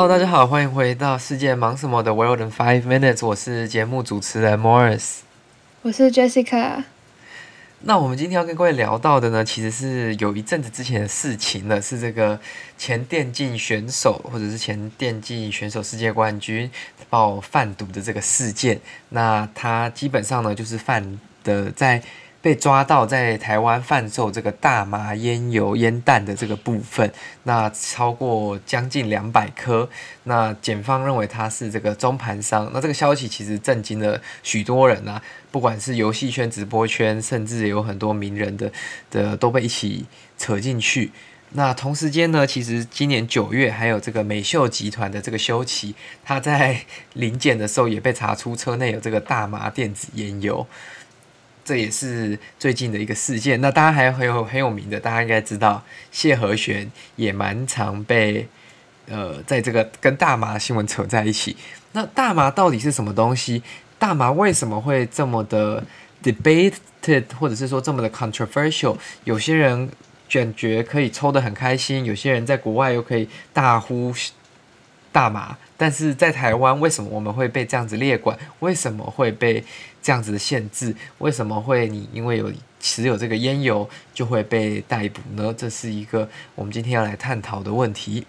Hello，大家好，欢迎回到世界忙什么的 World in Five Minutes，我是节目主持人 Morris，我是 Jessica。那我们今天要跟各位聊到的呢，其实是有一阵子之前的事情了，是这个前电竞选手或者是前电竞选手世界冠军爆贩毒的这个事件。那他基本上呢，就是贩的在。被抓到在台湾贩售这个大麻烟油烟弹的这个部分，那超过将近两百颗。那检方认为他是这个中盘商。那这个消息其实震惊了许多人啊，不管是游戏圈、直播圈，甚至有很多名人的的都被一起扯进去。那同时间呢，其实今年九月还有这个美秀集团的这个修齐，他在临检的时候也被查出车内有这个大麻电子烟油。这也是最近的一个事件。那大家还很有很有名的，大家应该知道谢和弦也蛮常被呃，在这个跟大麻新闻扯在一起。那大麻到底是什么东西？大麻为什么会这么的 debated，或者是说这么的 controversial？有些人感觉可以抽得很开心，有些人在国外又可以大呼大麻。但是在台湾，为什么我们会被这样子列管？为什么会被这样子的限制？为什么会你因为有持有这个烟油就会被逮捕呢？这是一个我们今天要来探讨的问题。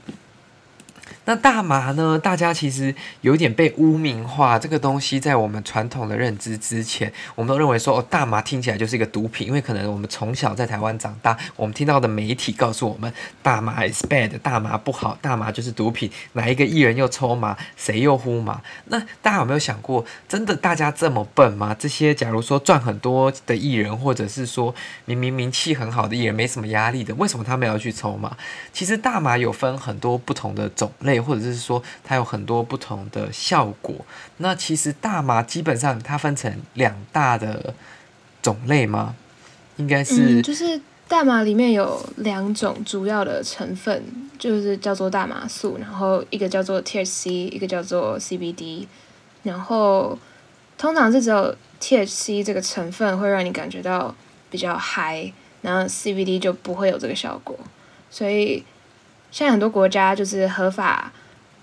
那大麻呢？大家其实有点被污名化。这个东西在我们传统的认知之前，我们都认为说，哦，大麻听起来就是一个毒品，因为可能我们从小在台湾长大，我们听到的媒体告诉我们，大麻 is bad，大麻不好，大麻就是毒品。哪一个艺人又抽麻，谁又呼麻？那大家有没有想过，真的大家这么笨吗？这些假如说赚很多的艺人，或者是说明明名气很好的艺人，没什么压力的，为什么他们要去抽麻？其实大麻有分很多不同的种类。或者是说它有很多不同的效果。那其实大麻基本上它分成两大的种类吗？应该是、嗯，就是大麻里面有两种主要的成分，就是叫做大麻素，然后一个叫做 THC，一个叫做 CBD。然后通常是只有 THC 这个成分会让你感觉到比较嗨，然后 CBD 就不会有这个效果，所以。现在很多国家就是合法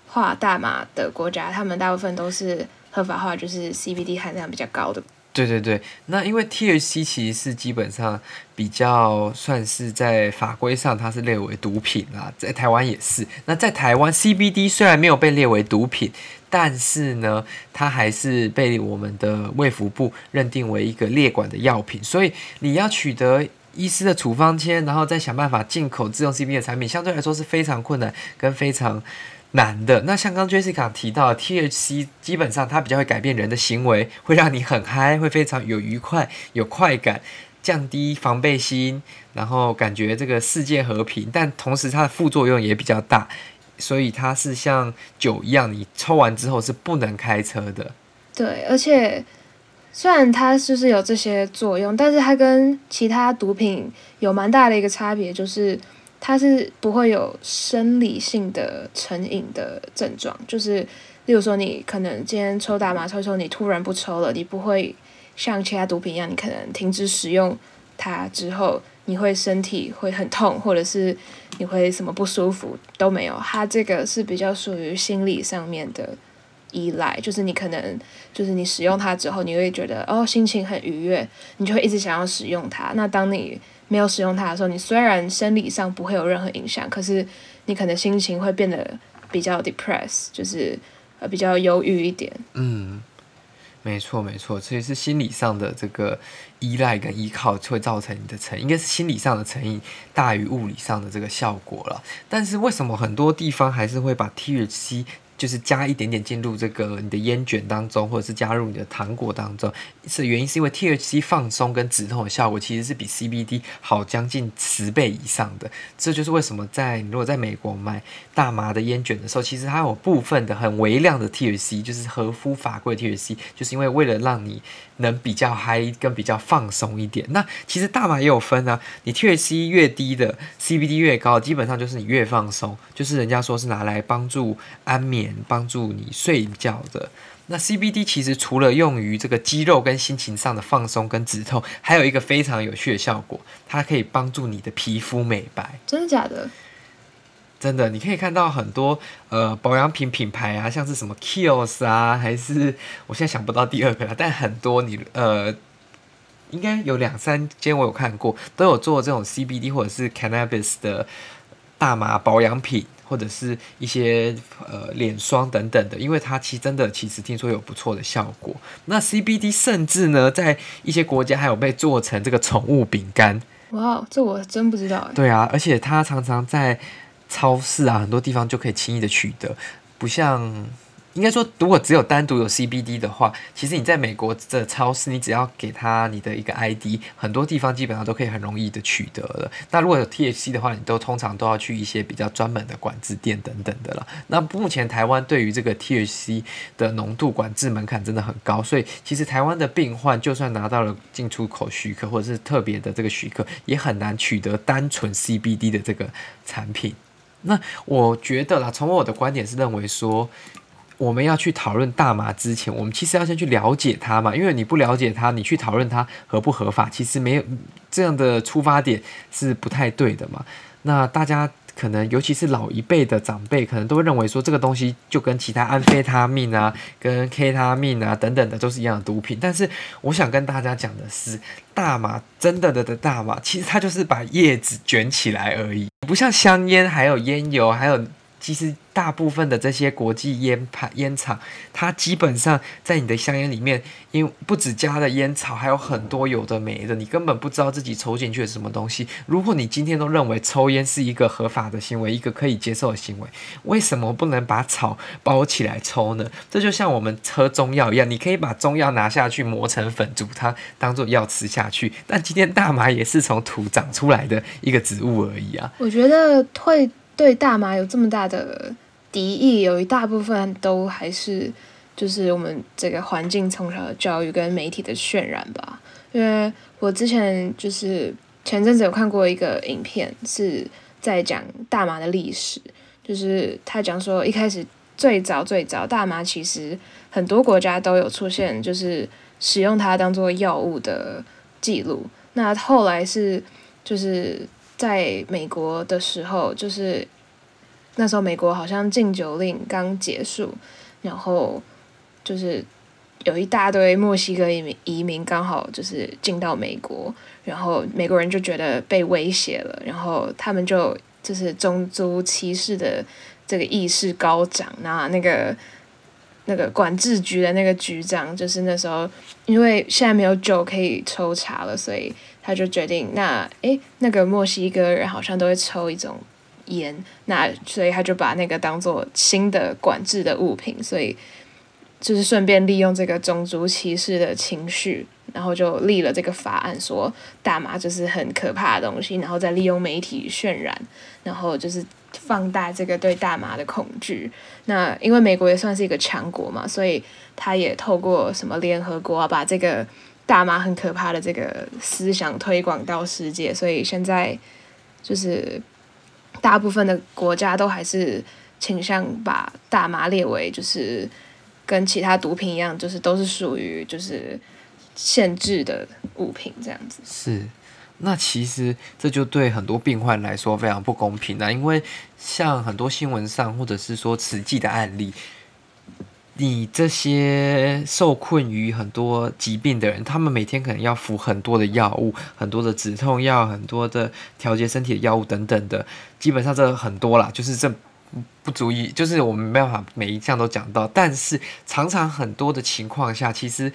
化大麻的国家，他们大部分都是合法化，就是 CBD 含量比较高的。对对对，那因为 THC 其实是基本上比较算是在法规上它是列为毒品啦，在台湾也是。那在台湾 CBD 虽然没有被列为毒品，但是呢，它还是被我们的卫福部认定为一个列管的药品，所以你要取得。医师的处方签，然后再想办法进口自用 CB 的产品，相对来说是非常困难跟非常难的。那像刚 Jessica 提到，THC 基本上它比较会改变人的行为，会让你很嗨，会非常有愉快、有快感，降低防备心，然后感觉这个世界和平。但同时它的副作用也比较大，所以它是像酒一样，你抽完之后是不能开车的。对，而且。虽然它就是有这些作用，但是它跟其他毒品有蛮大的一个差别，就是它是不会有生理性的成瘾的症状。就是例如说，你可能今天抽大麻抽抽，你突然不抽了，你不会像其他毒品一样，你可能停止使用它之后，你会身体会很痛，或者是你会什么不舒服都没有。它这个是比较属于心理上面的。依赖就是你可能就是你使用它之后，你会觉得哦，心情很愉悦，你就会一直想要使用它。那当你没有使用它的时候，你虽然生理上不会有任何影响，可是你可能心情会变得比较 depress，就是呃比较忧郁一点。嗯，没错没错，所以是心理上的这个依赖跟依靠会造成你的成，应该是心理上的成瘾大于物理上的这个效果了。但是为什么很多地方还是会把 THC 就是加一点点进入这个你的烟卷当中，或者是加入你的糖果当中，是原因是因为 THC 放松跟止痛的效果其实是比 CBD 好将近十倍以上的。这就是为什么在你如果在美国买大麻的烟卷的时候，其实它有部分的很微量的 THC，就是合乎法规的 THC，就是因为为了让你能比较嗨跟比较放松一点。那其实大麻也有分啊，你 THC 越低的 CBD 越高，基本上就是你越放松，就是人家说是拿来帮助安眠。帮助你睡觉的。那 CBD 其实除了用于这个肌肉跟心情上的放松跟止痛，还有一个非常有趣的效果，它可以帮助你的皮肤美白。真的假的？真的，你可以看到很多呃保养品品牌啊，像是什么 Kiehl's 啊，还是我现在想不到第二个了，但很多你呃应该有两三间我有看过，都有做这种 CBD 或者是 Cannabis 的大麻保养品，或者是一些呃脸霜等等的，因为它其实真的其实听说有不错的效果。那 CBD 甚至呢，在一些国家还有被做成这个宠物饼干。哇，这我真不知道。对啊，而且它常常在超市啊很多地方就可以轻易的取得，不像。应该说，如果只有单独有 CBD 的话，其实你在美国的超市，你只要给他你的一个 ID，很多地方基本上都可以很容易的取得了。那如果有 THC 的话，你都通常都要去一些比较专门的管制店等等的了。那目前台湾对于这个 THC 的浓度管制门槛真的很高，所以其实台湾的病患就算拿到了进出口许可或者是特别的这个许可，也很难取得单纯 CBD 的这个产品。那我觉得啦，从我的观点是认为说。我们要去讨论大麻之前，我们其实要先去了解它嘛，因为你不了解它，你去讨论它合不合法，其实没有这样的出发点是不太对的嘛。那大家可能，尤其是老一辈的长辈，可能都会认为说这个东西就跟其他安非他命啊、跟 K 他命啊等等的都是一样的毒品。但是我想跟大家讲的是，大麻真的的的大麻，其实它就是把叶子卷起来而已，不像香烟、还有烟油、还有。其实大部分的这些国际烟牌烟厂，它基本上在你的香烟里面，因不止加了烟草，还有很多有的没的，你根本不知道自己抽进去的什么东西。如果你今天都认为抽烟是一个合法的行为，一个可以接受的行为，为什么不能把草包起来抽呢？这就像我们喝中药一样，你可以把中药拿下去磨成粉，煮它当做药吃下去。但今天大麻也是从土长出来的一个植物而已啊。我觉得会。对大麻有这么大的敌意，有一大部分都还是就是我们这个环境从小的教育跟媒体的渲染吧。因为我之前就是前阵子有看过一个影片，是在讲大麻的历史，就是他讲说一开始最早最早大麻其实很多国家都有出现，就是使用它当做药物的记录。那后来是就是。在美国的时候，就是那时候美国好像禁酒令刚结束，然后就是有一大堆墨西哥移民移民刚好就是进到美国，然后美国人就觉得被威胁了，然后他们就就是种族歧视的这个意识高涨，那那个那个管制局的那个局长就是那时候因为现在没有酒可以抽查了，所以。他就决定，那诶，那个墨西哥人好像都会抽一种烟，那所以他就把那个当做新的管制的物品，所以就是顺便利用这个种族歧视的情绪，然后就立了这个法案，说大麻就是很可怕的东西，然后再利用媒体渲染，然后就是放大这个对大麻的恐惧。那因为美国也算是一个强国嘛，所以他也透过什么联合国啊，把这个。大麻很可怕的这个思想推广到世界，所以现在就是大部分的国家都还是倾向把大麻列为就是跟其他毒品一样，就是都是属于就是限制的物品这样子。是，那其实这就对很多病患来说非常不公平啊，因为像很多新闻上或者是说实际的案例。你这些受困于很多疾病的人，他们每天可能要服很多的药物，很多的止痛药，很多的调节身体的药物等等的，基本上这很多啦，就是这不足以，就是我们没办法每一项都讲到。但是常常很多的情况下，其实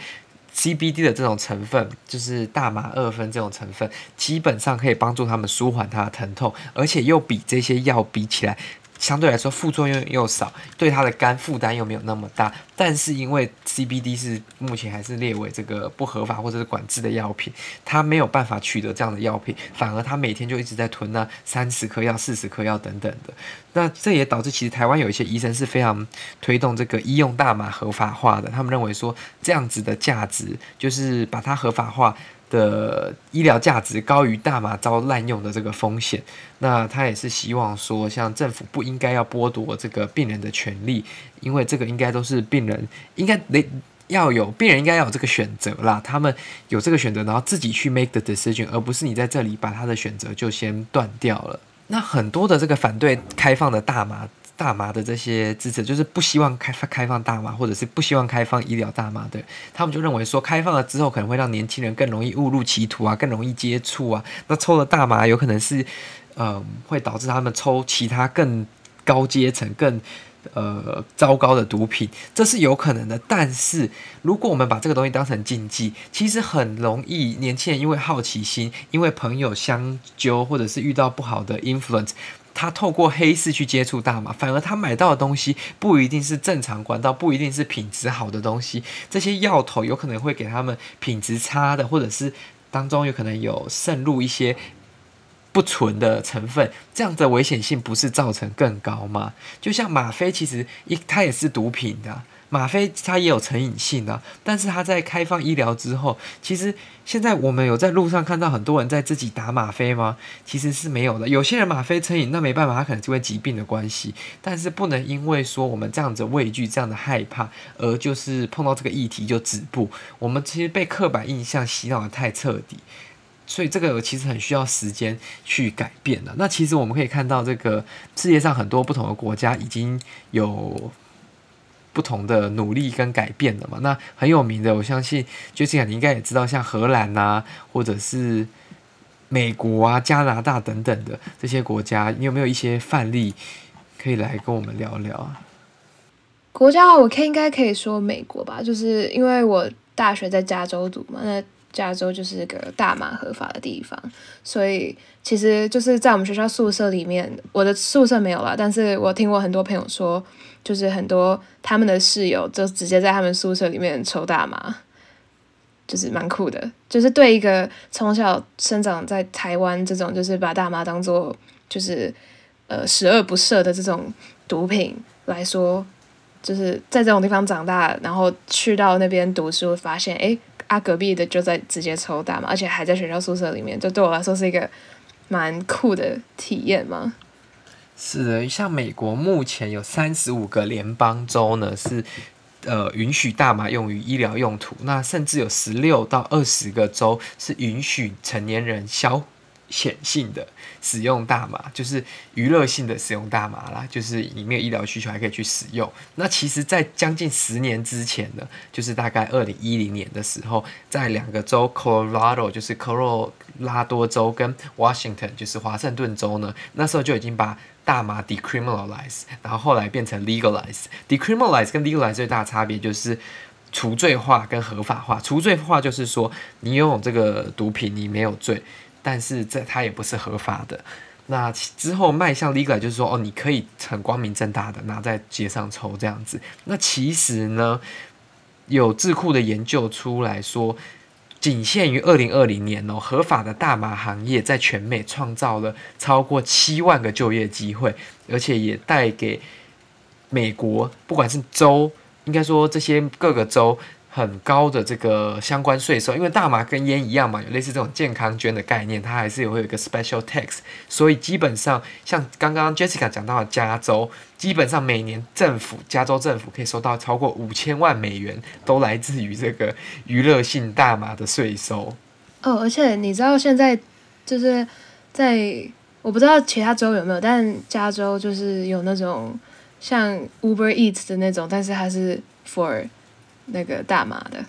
CBD 的这种成分，就是大麻二酚这种成分，基本上可以帮助他们舒缓他的疼痛，而且又比这些药比起来。相对来说，副作用又少，对他的肝负担又没有那么大。但是因为 CBD 是目前还是列为这个不合法或者是管制的药品，他没有办法取得这样的药品，反而他每天就一直在囤那三十颗药、四十颗药等等的。那这也导致其实台湾有一些医生是非常推动这个医用大麻合法化的，他们认为说这样子的价值就是把它合法化。的医疗价值高于大麻遭滥用的这个风险，那他也是希望说，像政府不应该要剥夺这个病人的权利，因为这个应该都是病人应该得要有，病人应该要有这个选择啦，他们有这个选择，然后自己去 make the decision，而不是你在这里把他的选择就先断掉了。那很多的这个反对开放的大麻。大麻的这些支持，就是不希望开放开放大麻，或者是不希望开放医疗大麻的，他们就认为说，开放了之后可能会让年轻人更容易误入歧途啊，更容易接触啊。那抽了大麻有可能是，呃，会导致他们抽其他更高阶层、更呃糟糕的毒品，这是有可能的。但是如果我们把这个东西当成禁忌，其实很容易，年轻人因为好奇心，因为朋友相揪，或者是遇到不好的 influence。他透过黑市去接触大麻，反而他买到的东西不一定是正常管道，不一定是品质好的东西。这些药头有可能会给他们品质差的，或者是当中有可能有渗入一些不纯的成分，这样的危险性不是造成更高吗？就像吗啡，其实一它也是毒品的。吗啡它也有成瘾性啊，但是它在开放医疗之后，其实现在我们有在路上看到很多人在自己打吗啡吗？其实是没有的。有些人吗啡成瘾，那没办法，他可能是因为疾病的关系，但是不能因为说我们这样子畏惧、这样的害怕，而就是碰到这个议题就止步。我们其实被刻板印象洗脑得太彻底，所以这个其实很需要时间去改变的。那其实我们可以看到，这个世界上很多不同的国家已经有。不同的努力跟改变的嘛？那很有名的，我相信 Jessica 你应该也知道，像荷兰啊，或者是美国啊、加拿大等等的这些国家，你有没有一些范例可以来跟我们聊聊啊？国家的话，我可以应该可以说美国吧，就是因为我大学在加州读嘛，那加州就是个大麻合法的地方，所以其实就是在我们学校宿舍里面，我的宿舍没有啦，但是我听过很多朋友说。就是很多他们的室友就直接在他们宿舍里面抽大麻，就是蛮酷的。就是对一个从小生长在台湾这种，就是把大麻当做就是呃十恶不赦的这种毒品来说，就是在这种地方长大，然后去到那边读书，发现诶，啊隔壁的就在直接抽大麻，而且还在学校宿舍里面，就对我来说是一个蛮酷的体验嘛。是的，像美国目前有三十五个联邦州呢，是呃允许大麻用于医疗用途，那甚至有十六到二十个州是允许成年人消遣性的使用大麻，就是娱乐性的使用大麻啦，就是你没有医疗需求还可以去使用。那其实，在将近十年之前呢，就是大概二零一零年的时候，在两个州，Colorado 就是科罗拉多州跟 Washington 就是华盛顿州呢，那时候就已经把大麻 decriminalize，然后后来变成 legalize。decriminalize 跟 legalize 最大的差别就是除罪化跟合法化。除罪化就是说你拥有这个毒品你没有罪，但是这它也不是合法的。那之后迈向 legal 就是说哦，你可以很光明正大的拿在街上抽这样子。那其实呢，有智库的研究出来说。仅限于二零二零年哦，合法的大麻行业在全美创造了超过七万个就业机会，而且也带给美国不管是州，应该说这些各个州。很高的这个相关税收，因为大麻跟烟一样嘛，有类似这种健康捐的概念，它还是有会有一个 special tax，所以基本上像刚刚 Jessica 讲到的加州，基本上每年政府加州政府可以收到超过五千万美元，都来自于这个娱乐性大麻的税收。哦，而且你知道现在就是在我不知道其他州有没有，但加州就是有那种像 Uber Eats 的那种，但是它是 for 那个大麻的，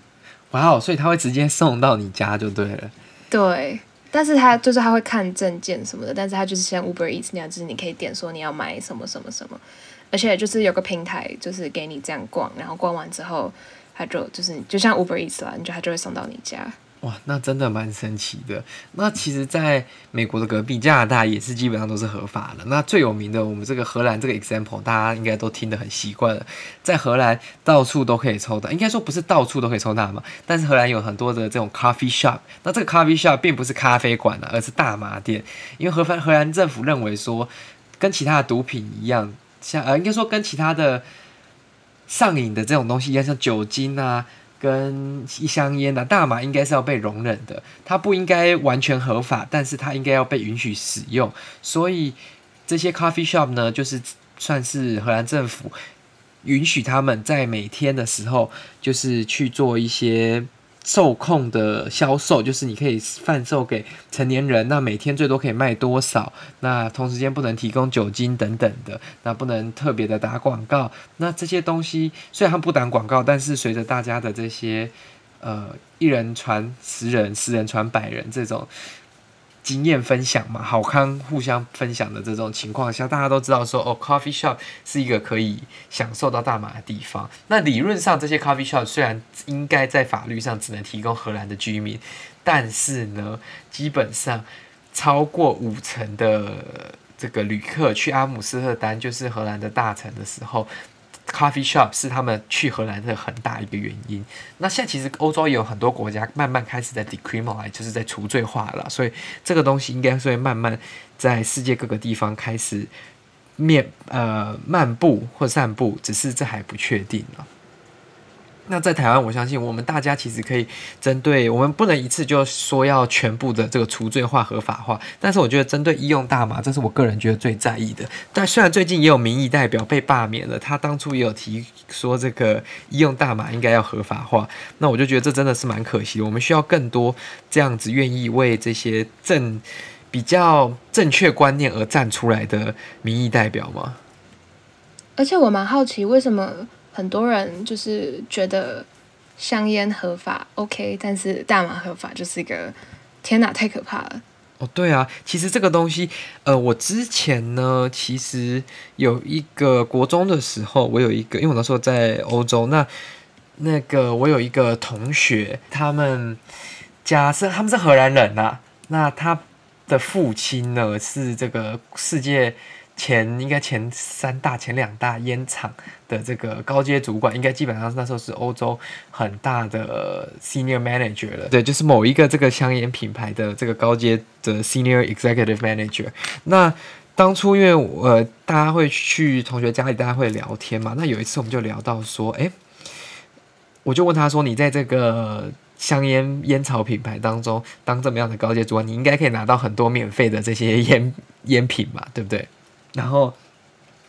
哇哦！所以他会直接送到你家就对了。对，但是他就是他会看证件什么的，但是他就是像 Uber Eats 那样，就是你可以点说你要买什么什么什么，而且就是有个平台，就是给你这样逛，然后逛完之后，他就就是就像 Uber Eats 啦，你就他就会送到你家。哇，那真的蛮神奇的。那其实，在美国的隔壁加拿大也是基本上都是合法的。那最有名的，我们这个荷兰这个 example，大家应该都听得很习惯了。在荷兰到处都可以抽的，应该说不是到处都可以抽大麻，但是荷兰有很多的这种 coffee shop。那这个 coffee shop 并不是咖啡馆啊，而是大麻店。因为荷兰荷兰政府认为说，跟其他的毒品一样，像呃，应该说跟其他的上瘾的这种东西一样，像酒精啊。跟一箱烟的大麻应该是要被容忍的，它不应该完全合法，但是它应该要被允许使用。所以这些 coffee shop 呢，就是算是荷兰政府允许他们在每天的时候，就是去做一些受控的销售，就是你可以贩售给成年人，那每天最多可以卖多少？那同时间不能提供酒精等等的，那不能特别的打广告。那这些东西虽然它不打广告，但是随着大家的这些呃一人传十人，十人传百人这种。经验分享嘛，好康互相分享的这种情况下，大家都知道说，哦，coffee shop 是一个可以享受到大麻的地方。那理论上，这些 coffee shop 虽然应该在法律上只能提供荷兰的居民，但是呢，基本上超过五成的这个旅客去阿姆斯特丹，就是荷兰的大城的时候。咖啡 shop 是他们去荷兰的很大一个原因。那现在其实欧洲也有很多国家慢慢开始在 decriminalize，就是在除罪化了。所以这个东西应该是会慢慢在世界各个地方开始面呃漫步或散步，只是这还不确定了。那在台湾，我相信我们大家其实可以针对，我们不能一次就说要全部的这个除罪化合法化，但是我觉得针对医用大麻，这是我个人觉得最在意的。但虽然最近也有民意代表被罢免了，他当初也有提说这个医用大麻应该要合法化，那我就觉得这真的是蛮可惜。我们需要更多这样子愿意为这些正比较正确观念而站出来的民意代表吗。而且我蛮好奇为什么。很多人就是觉得香烟合法 OK，但是大麻合法就是一个天哪，太可怕了。哦，对啊，其实这个东西，呃，我之前呢，其实有一个国中的时候，我有一个，因为我那时候在欧洲，那那个我有一个同学，他们家是他们是荷兰人呐、那他的父亲呢是这个世界。前应该前三大前两大烟厂的这个高阶主管，应该基本上那时候是欧洲很大的 senior manager 了。对，就是某一个这个香烟品牌的这个高阶的 senior executive manager。那当初因为呃大家会去同学家里，大家会聊天嘛。那有一次我们就聊到说，哎，我就问他说，你在这个香烟烟草品牌当中当这么样的高阶主管，你应该可以拿到很多免费的这些烟烟品嘛，对不对？然后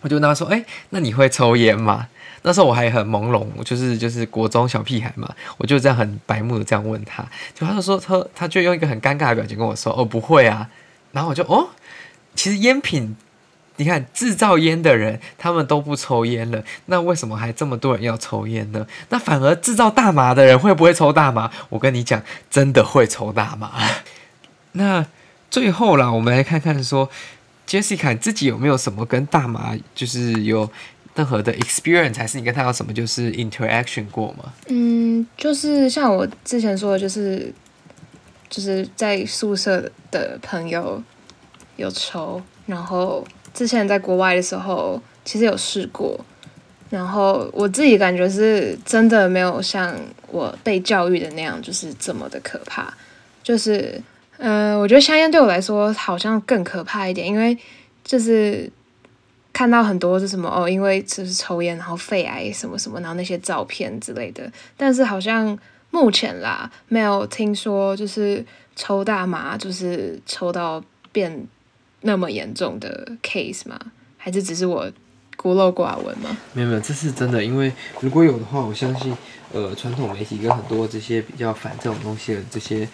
我就问他说：“哎，那你会抽烟吗？”那时候我还很朦胧，就是就是国中小屁孩嘛，我就这样很白目的这样问他，就他就说他他就用一个很尴尬的表情跟我说：“哦，不会啊。”然后我就哦，其实烟品，你看制造烟的人他们都不抽烟了，那为什么还这么多人要抽烟呢？那反而制造大麻的人会不会抽大麻？我跟你讲，真的会抽大麻。那最后啦，我们来看看说。Jessica，你自己有没有什么跟大麻就是有任何的 experience，还是你跟他有什么就是 interaction 过吗？嗯，就是像我之前说的，就是就是在宿舍的朋友有抽，然后之前在国外的时候其实有试过，然后我自己感觉是真的没有像我被教育的那样，就是这么的可怕，就是。嗯、呃，我觉得香烟对我来说好像更可怕一点，因为就是看到很多是什么哦，因为就是抽烟然后肺癌什么什么，然后那些照片之类的。但是好像目前啦，没有听说就是抽大麻就是抽到变那么严重的 case 吗？还是只是我孤陋寡闻吗？没有没有，这是真的。因为如果有的话，我相信呃，传统媒体跟很多这些比较反这种东西的这些。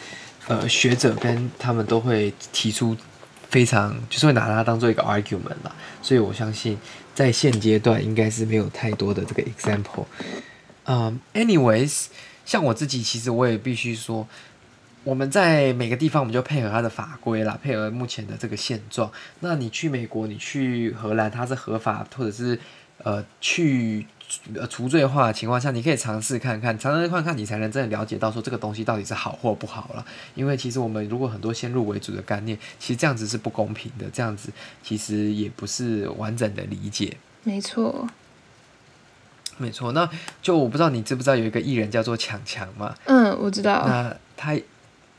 呃，学者跟他们都会提出非常，就是会拿它当做一个 argument 啦，所以我相信在现阶段应该是没有太多的这个 example。嗯，anyways，像我自己，其实我也必须说，我们在每个地方我们就配合它的法规啦，配合目前的这个现状。那你去美国，你去荷兰，它是合法，或者是呃去。呃，除罪化的情况下，你可以尝试看看，尝试看看，你才能真的了解到说这个东西到底是好或不好了。因为其实我们如果很多先入为主的概念，其实这样子是不公平的，这样子其实也不是完整的理解。没错，没错。那就我不知道你知不知道有一个艺人叫做强强嘛？嗯，我知道。那他。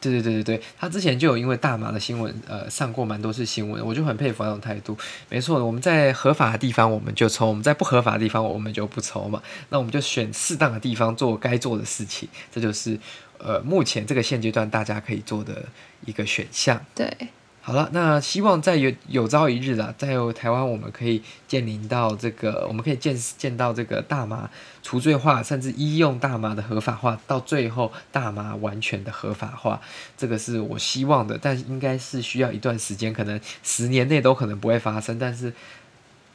对对对对对，他之前就有因为大麻的新闻，呃，上过蛮多次新闻，我就很佩服那种态度。没错，我们在合法的地方我们就抽，我们在不合法的地方我们就不抽嘛。那我们就选适当的地方做该做的事情，这就是呃目前这个现阶段大家可以做的一个选项。对，好了，那希望在有有朝一日啊，在台湾我们可以见临到这个，我们可以见见到这个大麻除罪化，甚至医用大麻的合法化，到最后大麻完全的合法化，这个是我希望的，但应该是需要一段时间，可能十年内都可能不会发生，但是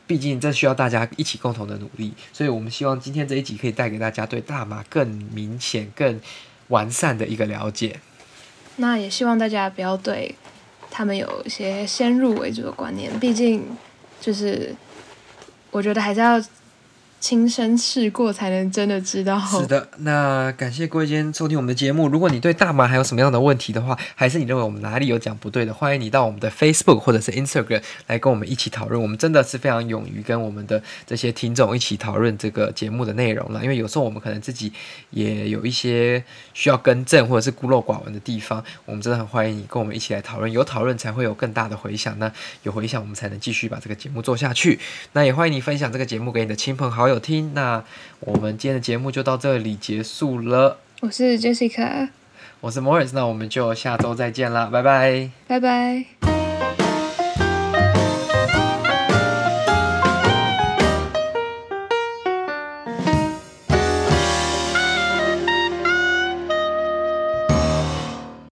毕竟这需要大家一起共同的努力，所以我们希望今天这一集可以带给大家对大麻更明显、更完善的一个了解。那也希望大家不要对。他们有一些先入为主的观念，毕竟就是我觉得还是要。亲身试过才能真的知道。是的，那感谢各位今天收听我们的节目。如果你对大麻还有什么样的问题的话，还是你认为我们哪里有讲不对的，欢迎你到我们的 Facebook 或者是 Instagram 来跟我们一起讨论。我们真的是非常勇于跟我们的这些听众一起讨论这个节目的内容了。因为有时候我们可能自己也有一些需要更正或者是孤陋寡闻的地方，我们真的很欢迎你跟我们一起来讨论。有讨论才会有更大的回响，那有回响我们才能继续把这个节目做下去。那也欢迎你分享这个节目给你的亲朋好友。听，那我们今天的节目就到这里结束了。我是 Jessica，我是 Morris，那我们就下周再见啦，拜拜，拜拜。